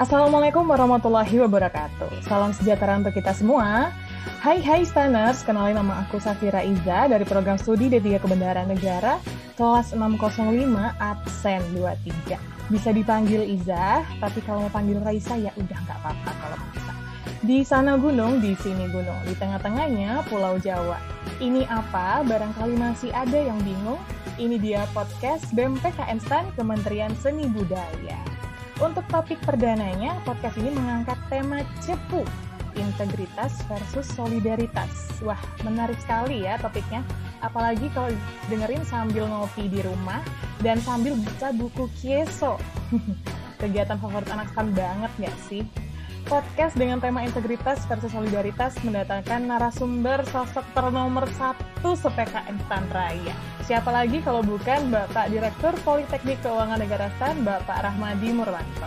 Assalamualaikum warahmatullahi wabarakatuh. Salam sejahtera untuk kita semua. Hai hai Stanners, kenalin nama aku Safira Iza dari program studi D3 Kebendaraan Negara kelas 605 absen 23. Bisa dipanggil Iza, tapi kalau mau panggil Raisa ya udah nggak apa-apa kalau bisa. Di sana gunung, di sini gunung, di tengah-tengahnya Pulau Jawa. Ini apa? Barangkali masih ada yang bingung. Ini dia podcast BEM PKN STAN Kementerian Seni Budaya. Untuk topik perdananya, podcast ini mengangkat tema cepu, integritas versus solidaritas. Wah, menarik sekali ya topiknya. Apalagi kalau dengerin sambil ngopi di rumah dan sambil baca buku Kieso. Kegiatan favorit anak kan banget gak sih? Podcast dengan tema integritas versus solidaritas mendatangkan narasumber sosok ternomor satu se-PKN Raya. Siapa lagi kalau bukan Bapak Direktur Politeknik Keuangan Negara Stan, Bapak Rahmadi Murwanto.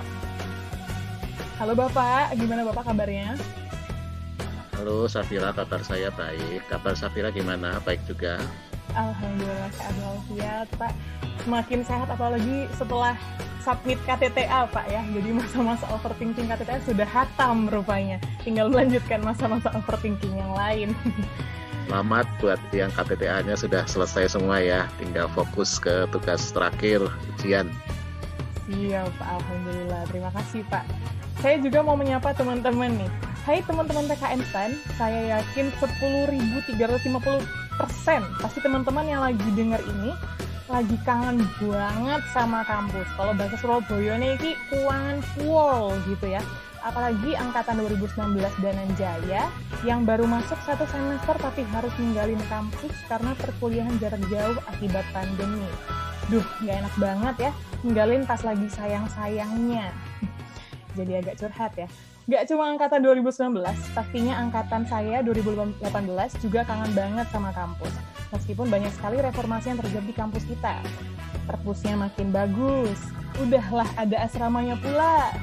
Halo Bapak, gimana Bapak kabarnya? Halo Safira, kabar saya baik. Kabar Safira gimana? Baik juga. Alhamdulillah sehat walafiat Pak. Semakin sehat apalagi setelah submit KTTA Pak ya. Jadi masa-masa overthinking KTTA sudah hatam rupanya. Tinggal melanjutkan masa-masa overthinking yang lain. Selamat buat yang KTTA-nya sudah selesai semua ya. Tinggal fokus ke tugas terakhir ujian. Siap Pak, Alhamdulillah. Terima kasih Pak. Saya juga mau menyapa teman-teman nih. Hai teman-teman PKN STAN, saya yakin 10.350 persen pasti teman-teman yang lagi denger ini lagi kangen banget sama kampus. Kalau bahasa Surabaya nih ki kuangan full gitu ya. Apalagi angkatan 2019 Dananjaya yang baru masuk satu semester tapi harus ninggalin kampus karena perkuliahan jarak jauh akibat pandemi. Duh, nggak enak banget ya, ninggalin pas lagi sayang-sayangnya. Jadi agak curhat ya. Gak cuma angkatan 2019, pastinya angkatan saya 2018 juga kangen banget sama kampus. Meskipun banyak sekali reformasi yang terjadi di kampus kita. Perpusnya makin bagus, udahlah ada asramanya pula.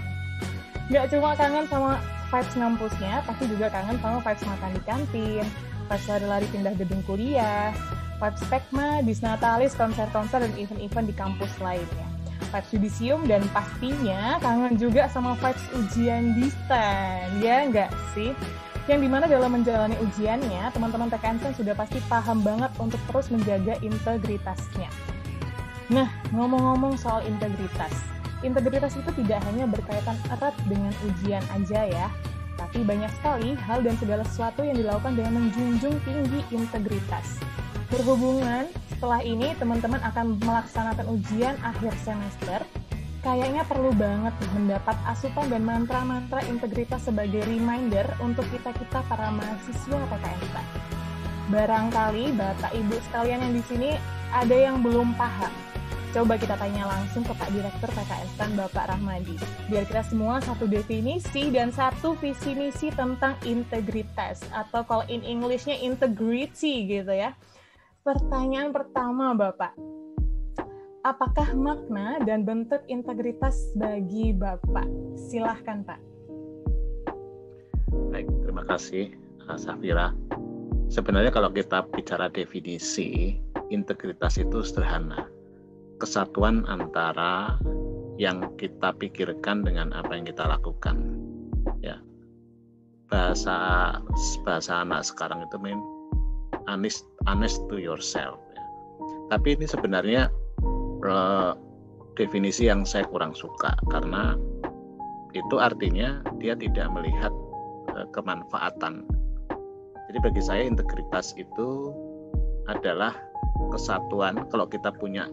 Gak cuma kangen sama vibes ngampusnya, pasti juga kangen sama vibes makan di kantin, vibes lari-lari pindah gedung kuliah, vibes spekma, disnatalis, konser-konser, dan event-event di kampus lainnya vibes judisium dan pastinya kangen juga sama vibes ujian di stand, ya nggak sih? Yang di mana dalam menjalani ujiannya, teman-teman PKN sudah pasti paham banget untuk terus menjaga integritasnya. Nah, ngomong-ngomong soal integritas, integritas itu tidak hanya berkaitan erat dengan ujian aja ya, tapi banyak sekali hal dan segala sesuatu yang dilakukan dengan menjunjung tinggi integritas. Berhubungan setelah ini teman-teman akan melaksanakan ujian akhir semester, kayaknya perlu banget mendapat asupan dan mantra-mantra integritas sebagai reminder untuk kita-kita para mahasiswa PKN Barangkali Bapak Ibu sekalian yang di sini ada yang belum paham. Coba kita tanya langsung ke Pak Direktur PKN STAN Bapak Rahmadi. Biar kita semua satu definisi dan satu visi misi tentang integritas atau kalau in Englishnya integrity gitu ya. Pertanyaan pertama, Bapak. Apakah makna dan bentuk integritas bagi Bapak? Silahkan, Pak. Baik, terima kasih, Safira. Sebenarnya kalau kita bicara definisi, integritas itu sederhana. Kesatuan antara yang kita pikirkan dengan apa yang kita lakukan. Ya. Bahasa bahasa anak sekarang itu honest honest to yourself ya. tapi ini sebenarnya uh, definisi yang saya kurang suka karena itu artinya dia tidak melihat uh, kemanfaatan. Jadi bagi saya integritas itu adalah kesatuan. Kalau kita punya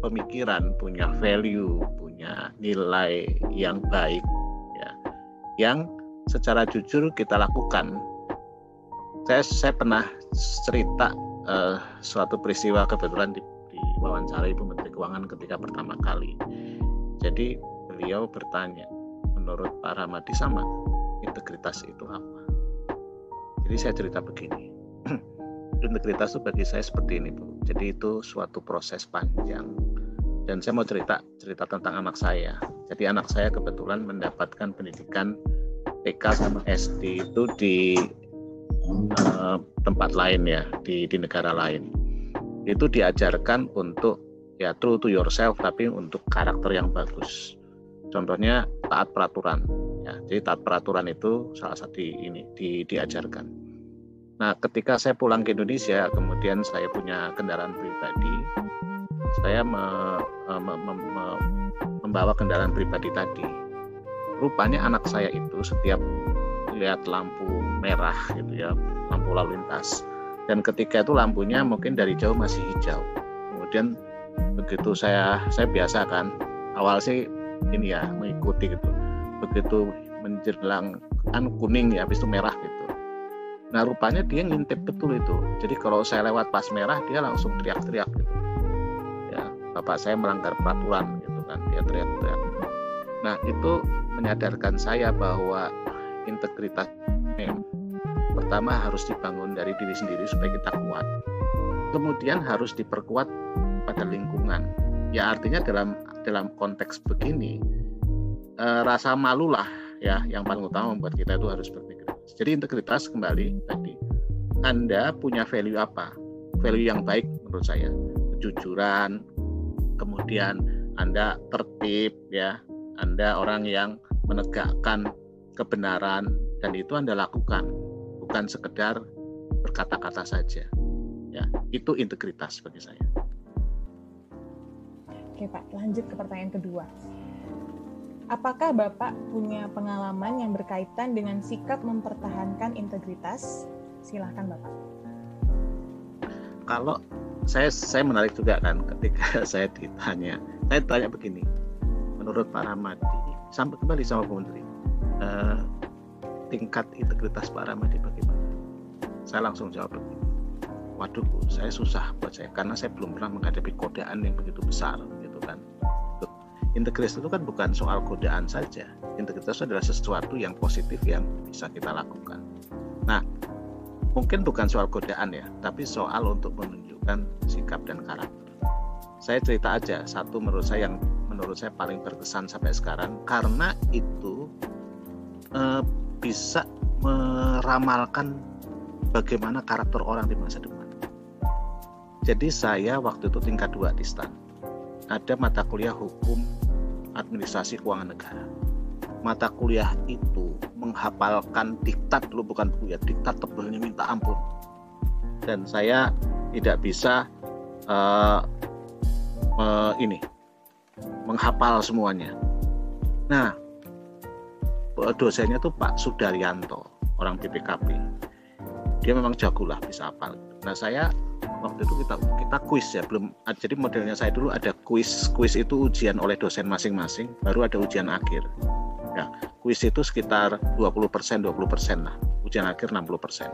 pemikiran punya value punya nilai yang baik ya yang secara jujur kita lakukan. Saya saya pernah cerita uh, suatu peristiwa kebetulan di, Ibu Menteri Keuangan ketika pertama kali. Jadi beliau bertanya, menurut Pak Ramadi sama integritas itu apa? Jadi saya cerita begini, integritas itu bagi saya seperti ini Bu. Jadi itu suatu proses panjang dan saya mau cerita cerita tentang anak saya. Jadi anak saya kebetulan mendapatkan pendidikan TK sama SD itu di uh, tempat lain ya di di negara lain itu diajarkan untuk ya true to yourself tapi untuk karakter yang bagus Contohnya taat peraturan. Ya, jadi taat peraturan itu salah satu ini di, diajarkan. Nah, ketika saya pulang ke Indonesia, kemudian saya punya kendaraan pribadi, saya me, me, me, me, membawa kendaraan pribadi tadi. Rupanya anak saya itu setiap lihat lampu merah gitu ya, lampu lalu lintas. Dan ketika itu lampunya mungkin dari jauh masih hijau. Kemudian begitu saya saya biasa kan awal sih ini ya mengikuti gitu. Begitu menjelang kan kuning ya habis itu merah gitu. Nah rupanya dia ngintip betul itu. Jadi kalau saya lewat pas merah dia langsung teriak-teriak gitu. Ya bapak saya melanggar peraturan gitu kan dia teriak-teriak. Nah itu menyadarkan saya bahwa integritas pertama harus dibangun dari diri sendiri supaya kita kuat. Kemudian harus diperkuat pada lingkungan. Ya artinya dalam dalam konteks begini eh, rasa malulah ya yang paling utama membuat kita itu harus berintegritas. Jadi integritas kembali tadi Anda punya value apa? Value yang baik menurut saya kejujuran, kemudian Anda tertib ya, Anda orang yang menegakkan kebenaran dan itu Anda lakukan bukan sekedar berkata-kata saja. Ya itu integritas bagi saya. Oke Pak lanjut ke pertanyaan kedua. Apakah Bapak punya pengalaman yang berkaitan dengan sikap mempertahankan integritas? Silahkan Bapak. Kalau saya saya menarik juga kan ketika saya ditanya. Saya tanya begini menurut Pak Ramadi sampai kembali sama Bu Menteri uh, tingkat integritas Pak Ramadi bagaimana? Saya langsung jawab begini. Waduh, saya susah buat saya karena saya belum pernah menghadapi godaan yang begitu besar, gitu kan. Integritas itu kan bukan soal godaan saja. Integritas adalah sesuatu yang positif yang bisa kita lakukan. Nah, mungkin bukan soal godaan ya, tapi soal untuk menunjukkan sikap dan karakter. Saya cerita aja satu menurut saya yang menurut saya paling berkesan sampai sekarang karena itu eh, bisa meramalkan bagaimana karakter orang di masa depan. Jadi saya waktu itu tingkat dua di STAN. Ada mata kuliah hukum administrasi keuangan negara. Mata kuliah itu menghafalkan diktat dulu bukan buku ya, diktat tebalnya minta ampun. Dan saya tidak bisa uh, uh, ini menghafal semuanya. Nah, dosennya tuh Pak Sudaryanto orang BPKP dia memang jago lah bisa apa nah saya waktu itu kita kita kuis ya belum jadi modelnya saya dulu ada kuis kuis itu ujian oleh dosen masing-masing baru ada ujian akhir. Ya kuis itu sekitar 20 persen 20 persen lah. Ujian akhir 60 persen.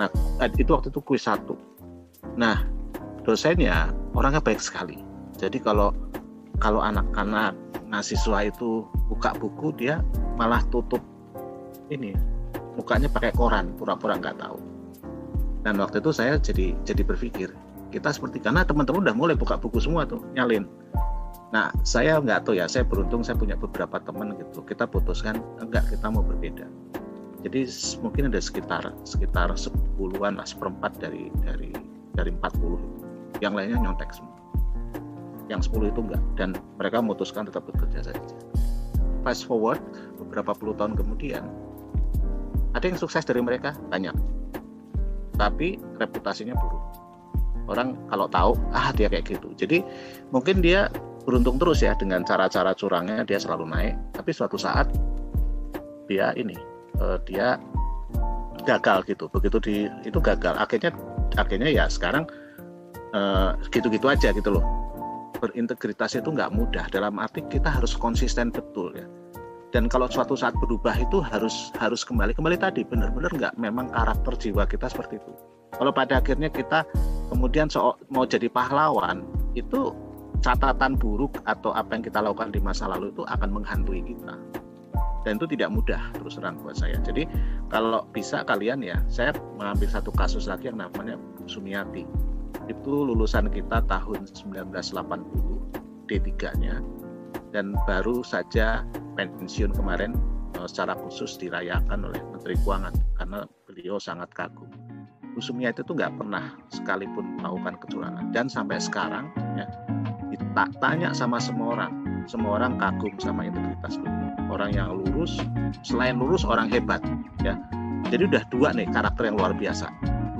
Nah itu waktu itu kuis satu. Nah dosennya orangnya baik sekali. Jadi kalau kalau anak-anak mahasiswa itu buka buku dia malah tutup ini mukanya pakai koran pura-pura nggak tahu. Dan waktu itu saya jadi jadi berpikir kita seperti karena teman-teman udah mulai buka buku semua tuh nyalin. Nah saya nggak tahu ya saya beruntung saya punya beberapa teman gitu. Kita putuskan enggak kita mau berbeda. Jadi mungkin ada sekitar sekitar sepuluhan lah seperempat dari dari dari 40 yang lainnya nyontek semua. Yang 10 itu enggak. Dan mereka memutuskan tetap bekerja saja fast forward beberapa puluh tahun kemudian ada yang sukses dari mereka? Banyak. Tapi reputasinya buruk. Orang kalau tahu ah dia kayak gitu. Jadi mungkin dia beruntung terus ya dengan cara-cara curangnya dia selalu naik. Tapi suatu saat dia ini uh, dia gagal gitu. Begitu di itu gagal. Akhirnya akhirnya ya sekarang uh, gitu-gitu aja gitu loh berintegritas itu nggak mudah. Dalam arti kita harus konsisten betul ya. Dan kalau suatu saat berubah itu harus harus kembali. Kembali tadi benar-benar nggak memang karakter jiwa kita seperti itu. Kalau pada akhirnya kita kemudian so, mau jadi pahlawan itu catatan buruk atau apa yang kita lakukan di masa lalu itu akan menghantui kita. Dan itu tidak mudah terus terang buat saya. Jadi kalau bisa kalian ya saya mengambil satu kasus lagi yang namanya Sumiati itu lulusan kita tahun 1980 D3-nya dan baru saja pensiun kemarin eh, secara khusus dirayakan oleh Menteri Keuangan karena beliau sangat kagum. Bu Sumia itu tuh nggak pernah sekalipun melakukan kecurangan dan sampai sekarang ya tanya sama semua orang semua orang kagum sama integritas lu. Orang yang lurus, selain lurus orang hebat, ya. Jadi udah dua nih karakter yang luar biasa.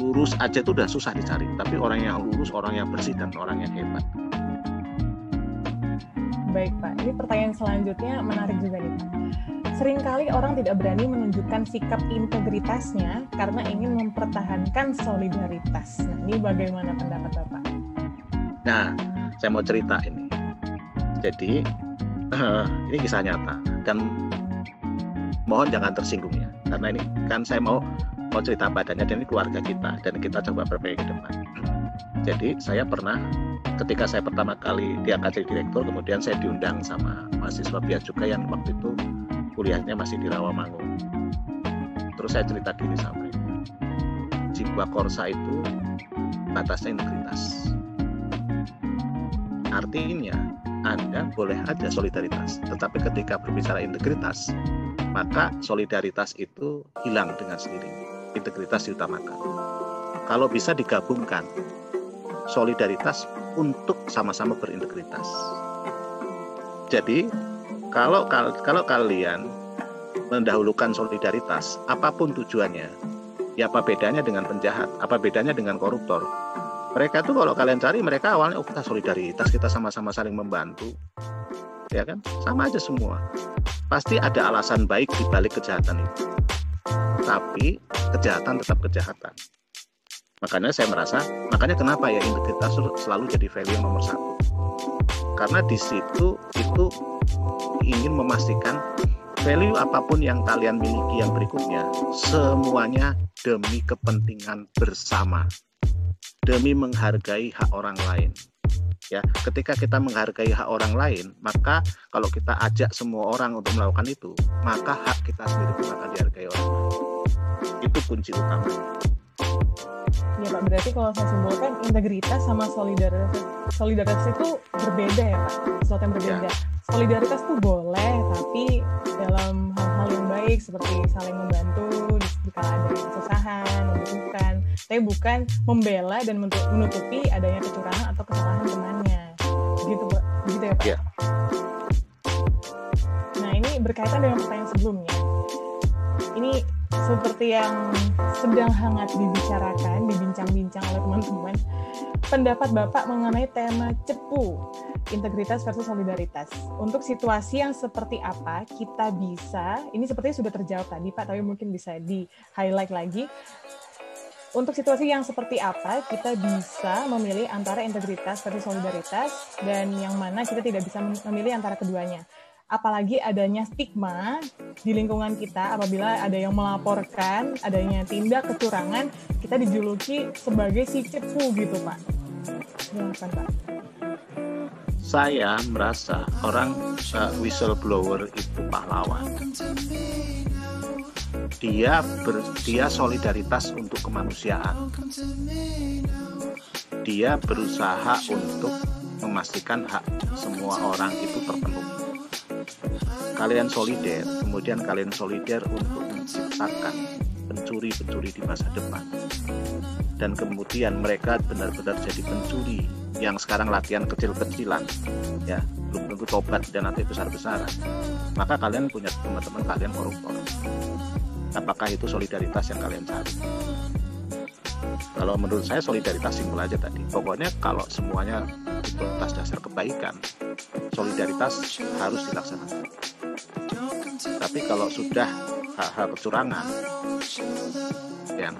Lurus aja tuh udah susah dicari, tapi orang yang lurus, orang yang bersih dan orang yang hebat. Baik Pak, ini pertanyaan selanjutnya menarik juga nih Pak. Seringkali orang tidak berani menunjukkan sikap integritasnya karena ingin mempertahankan solidaritas. Nah, ini bagaimana pendapat Bapak? Nah, saya mau cerita ini. Jadi, ini kisah nyata dan mohon jangan tersinggung ya, karena ini kan saya mau mau cerita padanya dan ini keluarga kita dan kita coba berbaik ke depan. Jadi saya pernah ketika saya pertama kali diangkat jadi direktur, kemudian saya diundang sama mahasiswa Bia juga yang waktu itu kuliahnya masih di Rawamangun. Terus saya cerita gini sama. Jiwa Korsa itu batasnya integritas. Artinya, Anda boleh aja solidaritas, tetapi ketika berbicara integritas, maka solidaritas itu hilang dengan sendirinya. Integritas diutamakan. Kalau bisa digabungkan, solidaritas untuk sama-sama berintegritas. Jadi, kalau kalau kalian mendahulukan solidaritas, apa pun tujuannya, ya apa bedanya dengan penjahat? Apa bedanya dengan koruptor? Mereka tuh kalau kalian cari, mereka awalnya oh kita solidaritas, kita sama-sama saling membantu, ya kan? Sama aja semua. Pasti ada alasan baik di balik kejahatan itu. Tapi kejahatan tetap kejahatan. Makanya saya merasa, makanya kenapa ya integritas selalu jadi value nomor satu. Karena di situ itu ingin memastikan value apa pun yang kalian miliki yang berikutnya semuanya demi kepentingan bersama demi menghargai hak orang lain ya ketika kita menghargai hak orang lain maka kalau kita ajak semua orang untuk melakukan itu maka hak kita sendiri pun akan dihargai orang lain itu kunci utamanya Ya Pak, berarti kalau saya simpulkan integritas sama solidaritas solidaritas itu berbeda ya Pak, sesuatu yang berbeda. Ya. Solidaritas tuh boleh, tapi dalam hal-hal yang baik seperti saling membantu di kala ada kesusahan, membutuhkan, tapi bukan membela dan menutupi adanya kecurangan atau kesalahan temannya. Begitu Pak, begitu ya Pak? Ya. Nah ini berkaitan dengan pertanyaan sebelumnya. Ini seperti yang sedang hangat dibicarakan, dibincang-bincang oleh teman-teman, pendapat Bapak mengenai tema cepu, integritas versus solidaritas. Untuk situasi yang seperti apa kita bisa, ini sepertinya sudah terjawab tadi Pak, tapi mungkin bisa di-highlight lagi. Untuk situasi yang seperti apa kita bisa memilih antara integritas versus solidaritas dan yang mana kita tidak bisa memilih antara keduanya apalagi adanya stigma di lingkungan kita apabila ada yang melaporkan adanya tindak kecurangan kita dijuluki sebagai si cepu gitu pak. Silakan pak. Saya merasa orang whistleblower itu pahlawan. Dia ber, dia solidaritas untuk kemanusiaan. Dia berusaha untuk memastikan hak semua orang itu terpenuhi kalian solider, kemudian kalian solider untuk menciptakan pencuri-pencuri di masa depan. Dan kemudian mereka benar-benar jadi pencuri yang sekarang latihan kecil-kecilan, ya belum tentu tobat dan nanti besar-besaran. Maka kalian punya teman-teman kalian koruptor. Apakah itu solidaritas yang kalian cari? Kalau menurut saya solidaritas simpel aja tadi. Pokoknya kalau semuanya itu atas dasar kebaikan, solidaritas harus dilaksanakan. Tapi kalau sudah hal-hal kecurangan yang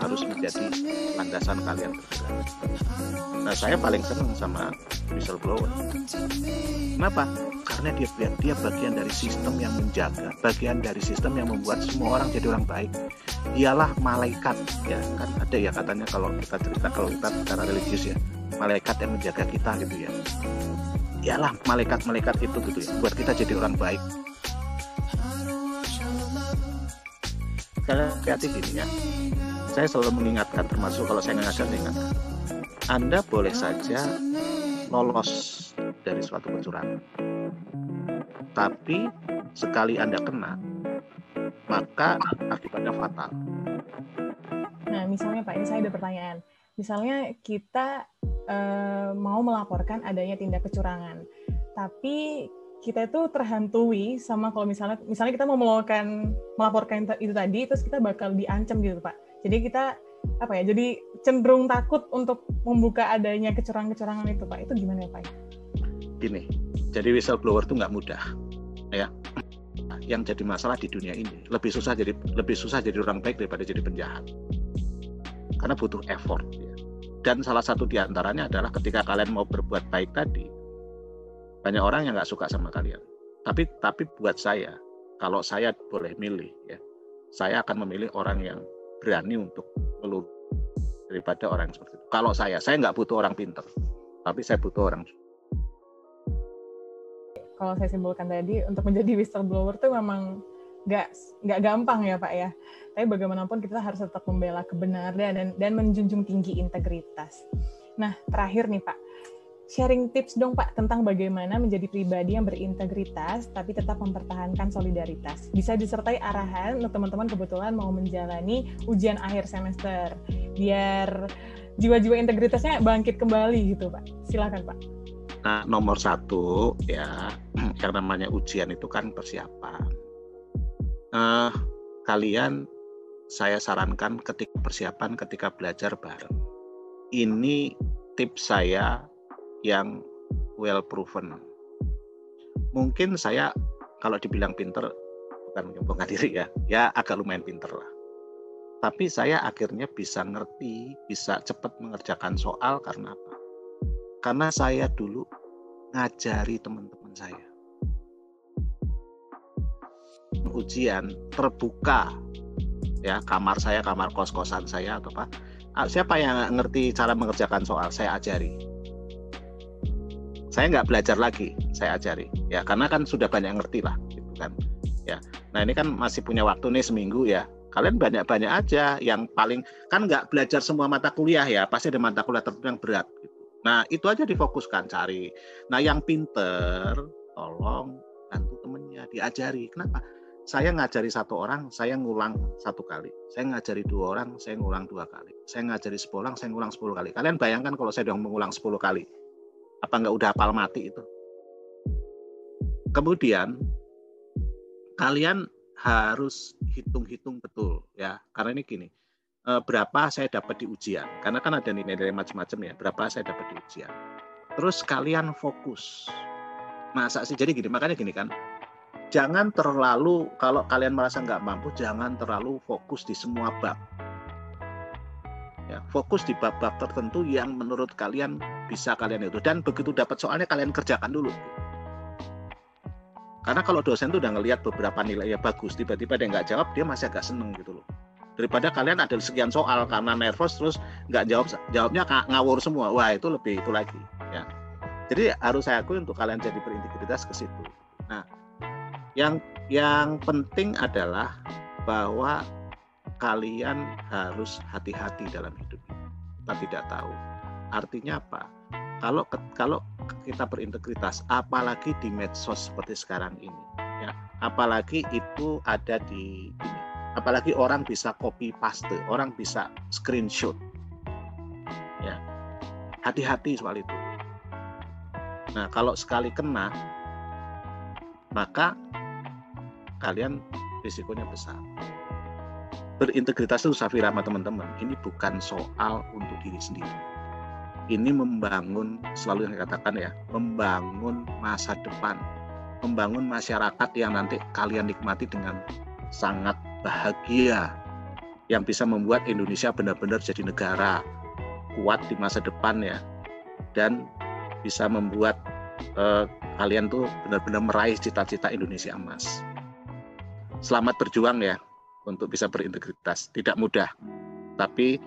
harus menjadi landasan kalian bergerak. Nah saya paling senang sama whistleblower. Kenapa? Karena dia dia bagian dari sistem yang menjaga, bagian dari sistem yang membuat semua orang jadi orang baik. Dialah malaikat, ya kan ada ya katanya kalau kita cerita kalau kita secara religius ya, malaikat yang menjaga kita gitu ya. Dialah malaikat-malaikat itu gitu ya, buat kita jadi orang baik saya kreatif ini ya. Saya selalu mengingatkan termasuk kalau saya mengingatkan ingatkan Anda boleh saja lolos dari suatu kecurangan tapi sekali Anda kena maka akibatnya fatal. Nah misalnya Pak ini saya ada pertanyaan. Misalnya kita eh, mau melaporkan adanya tindak kecurangan tapi kita itu terhantui sama kalau misalnya misalnya kita mau melakukan melaporkan itu tadi terus kita bakal diancam gitu pak. Jadi kita apa ya jadi cenderung takut untuk membuka adanya kecurangan-kecurangan itu pak. Itu gimana ya pak? Gini jadi whistleblower itu nggak mudah ya. Yang jadi masalah di dunia ini lebih susah jadi lebih susah jadi orang baik daripada jadi penjahat. Karena butuh effort ya. dan salah satu di antaranya adalah ketika kalian mau berbuat baik tadi banyak orang yang nggak suka sama kalian. Tapi tapi buat saya, kalau saya boleh milih ya, saya akan memilih orang yang berani untuk melulu daripada orang seperti itu. Kalau saya, saya nggak butuh orang pinter, tapi saya butuh orang. Kalau saya simpulkan tadi, untuk menjadi whistleblower itu memang nggak nggak gampang ya Pak ya. Tapi bagaimanapun kita harus tetap membela kebenaran dan dan menjunjung tinggi integritas. Nah terakhir nih Pak, sharing tips dong Pak tentang bagaimana menjadi pribadi yang berintegritas tapi tetap mempertahankan solidaritas. Bisa disertai arahan untuk teman-teman kebetulan mau menjalani ujian akhir semester biar jiwa-jiwa integritasnya bangkit kembali gitu Pak. Silakan Pak. Nah, nomor satu ya karena namanya ujian itu kan persiapan. Uh, kalian saya sarankan ketika persiapan ketika belajar bareng. Ini tips saya yang well proven. Mungkin saya kalau dibilang pinter bukan menyombongkan diri ya, ya agak lumayan pinter lah. Tapi saya akhirnya bisa ngerti, bisa cepat mengerjakan soal karena apa? Karena saya dulu ngajari teman-teman saya. Ujian terbuka ya kamar saya, kamar kos-kosan saya atau apa? Siapa yang ngerti cara mengerjakan soal? Saya ajari saya nggak belajar lagi saya ajari. Ya karena kan sudah banyak ngerti lah gitu kan. Ya nah ini kan masih punya waktu nih seminggu ya. Kalian banyak-banyak aja yang paling kan nggak belajar semua mata kuliah ya pasti ada mata kuliah tertentu yang berat gitu. Nah itu aja difokuskan cari. Nah yang pinter tolong bantu temennya diajari. Kenapa? Saya ngajari satu orang, saya ngulang satu kali. Saya ngajari dua orang, saya ngulang dua kali. Saya ngajari sepuluh orang, saya ngulang sepuluh kali. Kalian bayangkan kalau saya udah mengulang sepuluh kali apa nggak udah hafal mati itu? Kemudian kalian harus hitung-hitung betul ya. Karena ini gini eh, berapa saya dapat di ujian? Karena kan ada nilai-nilai macam-macam ya berapa saya dapat di ujian? Terus kalian fokus. Masa sih? Jadi gini makanya gini kan. Jangan terlalu kalau kalian merasa nggak mampu jangan terlalu fokus di semua bab ya, fokus di bab-bab tertentu yang menurut kalian bisa kalian itu. Dan begitu dapat soalnya kalian kerjakan dulu. Karena kalau dosen tuh udah ngelihat beberapa nilai ya bagus tiba-tiba dia nggak jawab dia masih agak seneng gitu loh. Daripada kalian ada sekian soal karena nervous terus nggak jawab jawabnya ngawur semua. Wah itu lebih itu lagi ya. Jadi harus saya akui untuk kalian jadi berintegritas ke situ. Nah yang yang penting adalah bahwa kalian harus hati-hati dalam hidup. Kita tidak tahu. Artinya apa? Kalau kalau kita berintegritas, apalagi di medsos seperti sekarang ini, ya, apalagi itu ada di ini, apalagi orang bisa copy paste, orang bisa screenshot, ya, hati-hati soal itu. Nah, kalau sekali kena, maka kalian risikonya besar berintegritas itu Safira sama teman-teman. Ini bukan soal untuk diri sendiri. Ini membangun selalu yang katakan ya membangun masa depan. Membangun masyarakat yang nanti kalian nikmati dengan sangat bahagia. Yang bisa membuat Indonesia benar-benar jadi negara kuat di masa depan ya. Dan bisa membuat eh, kalian tuh benar-benar meraih cita-cita Indonesia emas. Selamat berjuang ya untuk bisa berintegritas. Tidak mudah, tapi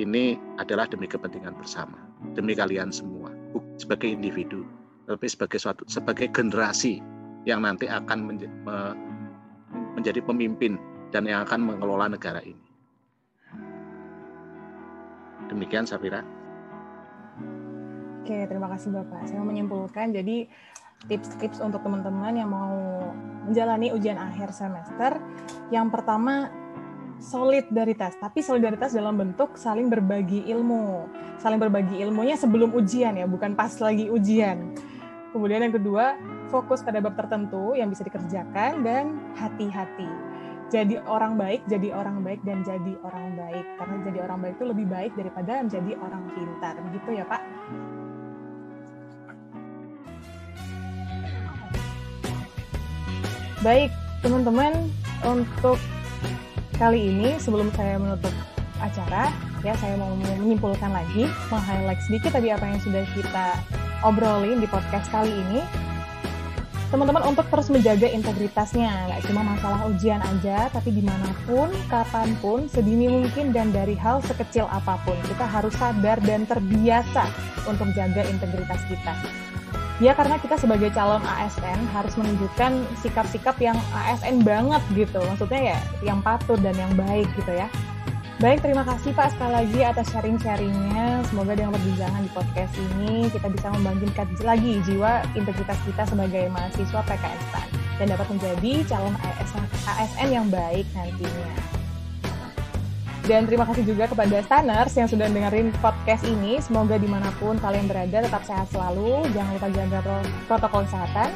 ini adalah demi kepentingan bersama, demi kalian semua, sebagai individu, tapi sebagai suatu sebagai generasi yang nanti akan menj menjadi pemimpin dan yang akan mengelola negara ini. Demikian Safira. Oke, terima kasih Bapak. Saya menyimpulkan, jadi tips-tips untuk teman-teman yang mau menjalani ujian akhir semester. Yang pertama, solidaritas, tapi solidaritas dalam bentuk saling berbagi ilmu. Saling berbagi ilmunya sebelum ujian ya, bukan pas lagi ujian. Kemudian yang kedua, fokus pada bab tertentu yang bisa dikerjakan dan hati-hati. Jadi orang baik, jadi orang baik dan jadi orang baik. Karena jadi orang baik itu lebih baik daripada menjadi orang pintar. Begitu ya, Pak? Baik, teman-teman, untuk kali ini sebelum saya menutup acara, ya saya mau menyimpulkan lagi, meng-highlight sedikit tadi apa yang sudah kita obrolin di podcast kali ini, teman-teman untuk terus menjaga integritasnya, nggak cuma masalah ujian aja, tapi di mana pun, kapan pun, sedini mungkin, dan dari hal sekecil apa pun, kita harus sadar dan terbiasa untuk jaga integritas kita. Ya karena kita sebagai calon ASN harus menunjukkan sikap-sikap yang ASN banget gitu, maksudnya ya yang patut dan yang baik gitu ya. Baik, terima kasih Pak sekali lagi atas sharing-sharingnya. Semoga dengan perbincangan di podcast ini kita bisa membangkitkan lagi jiwa integritas kita sebagai mahasiswa PKN STAN dan dapat menjadi calon ASN yang baik nantinya. Dan terima kasih juga kepada Stanners yang sudah dengerin podcast ini. Semoga di mana pun kalian berada tetap sehat selalu. Jangan lupa jaga protokol kesehatan.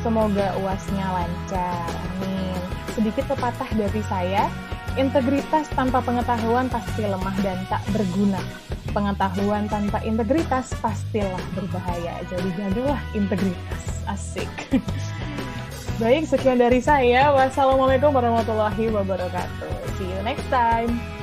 Semoga uasnya lancar. Amin. Sedikit pepatah dari saya, Integritas tanpa pengetahuan pasti lemah dan tak berguna. Pengetahuan tanpa integritas pastilah berbahaya. Jadi jagalah integritas. Asik. Baik, sekian dari saya. Wassalamualaikum warahmatullahi wabarakatuh. See you next time.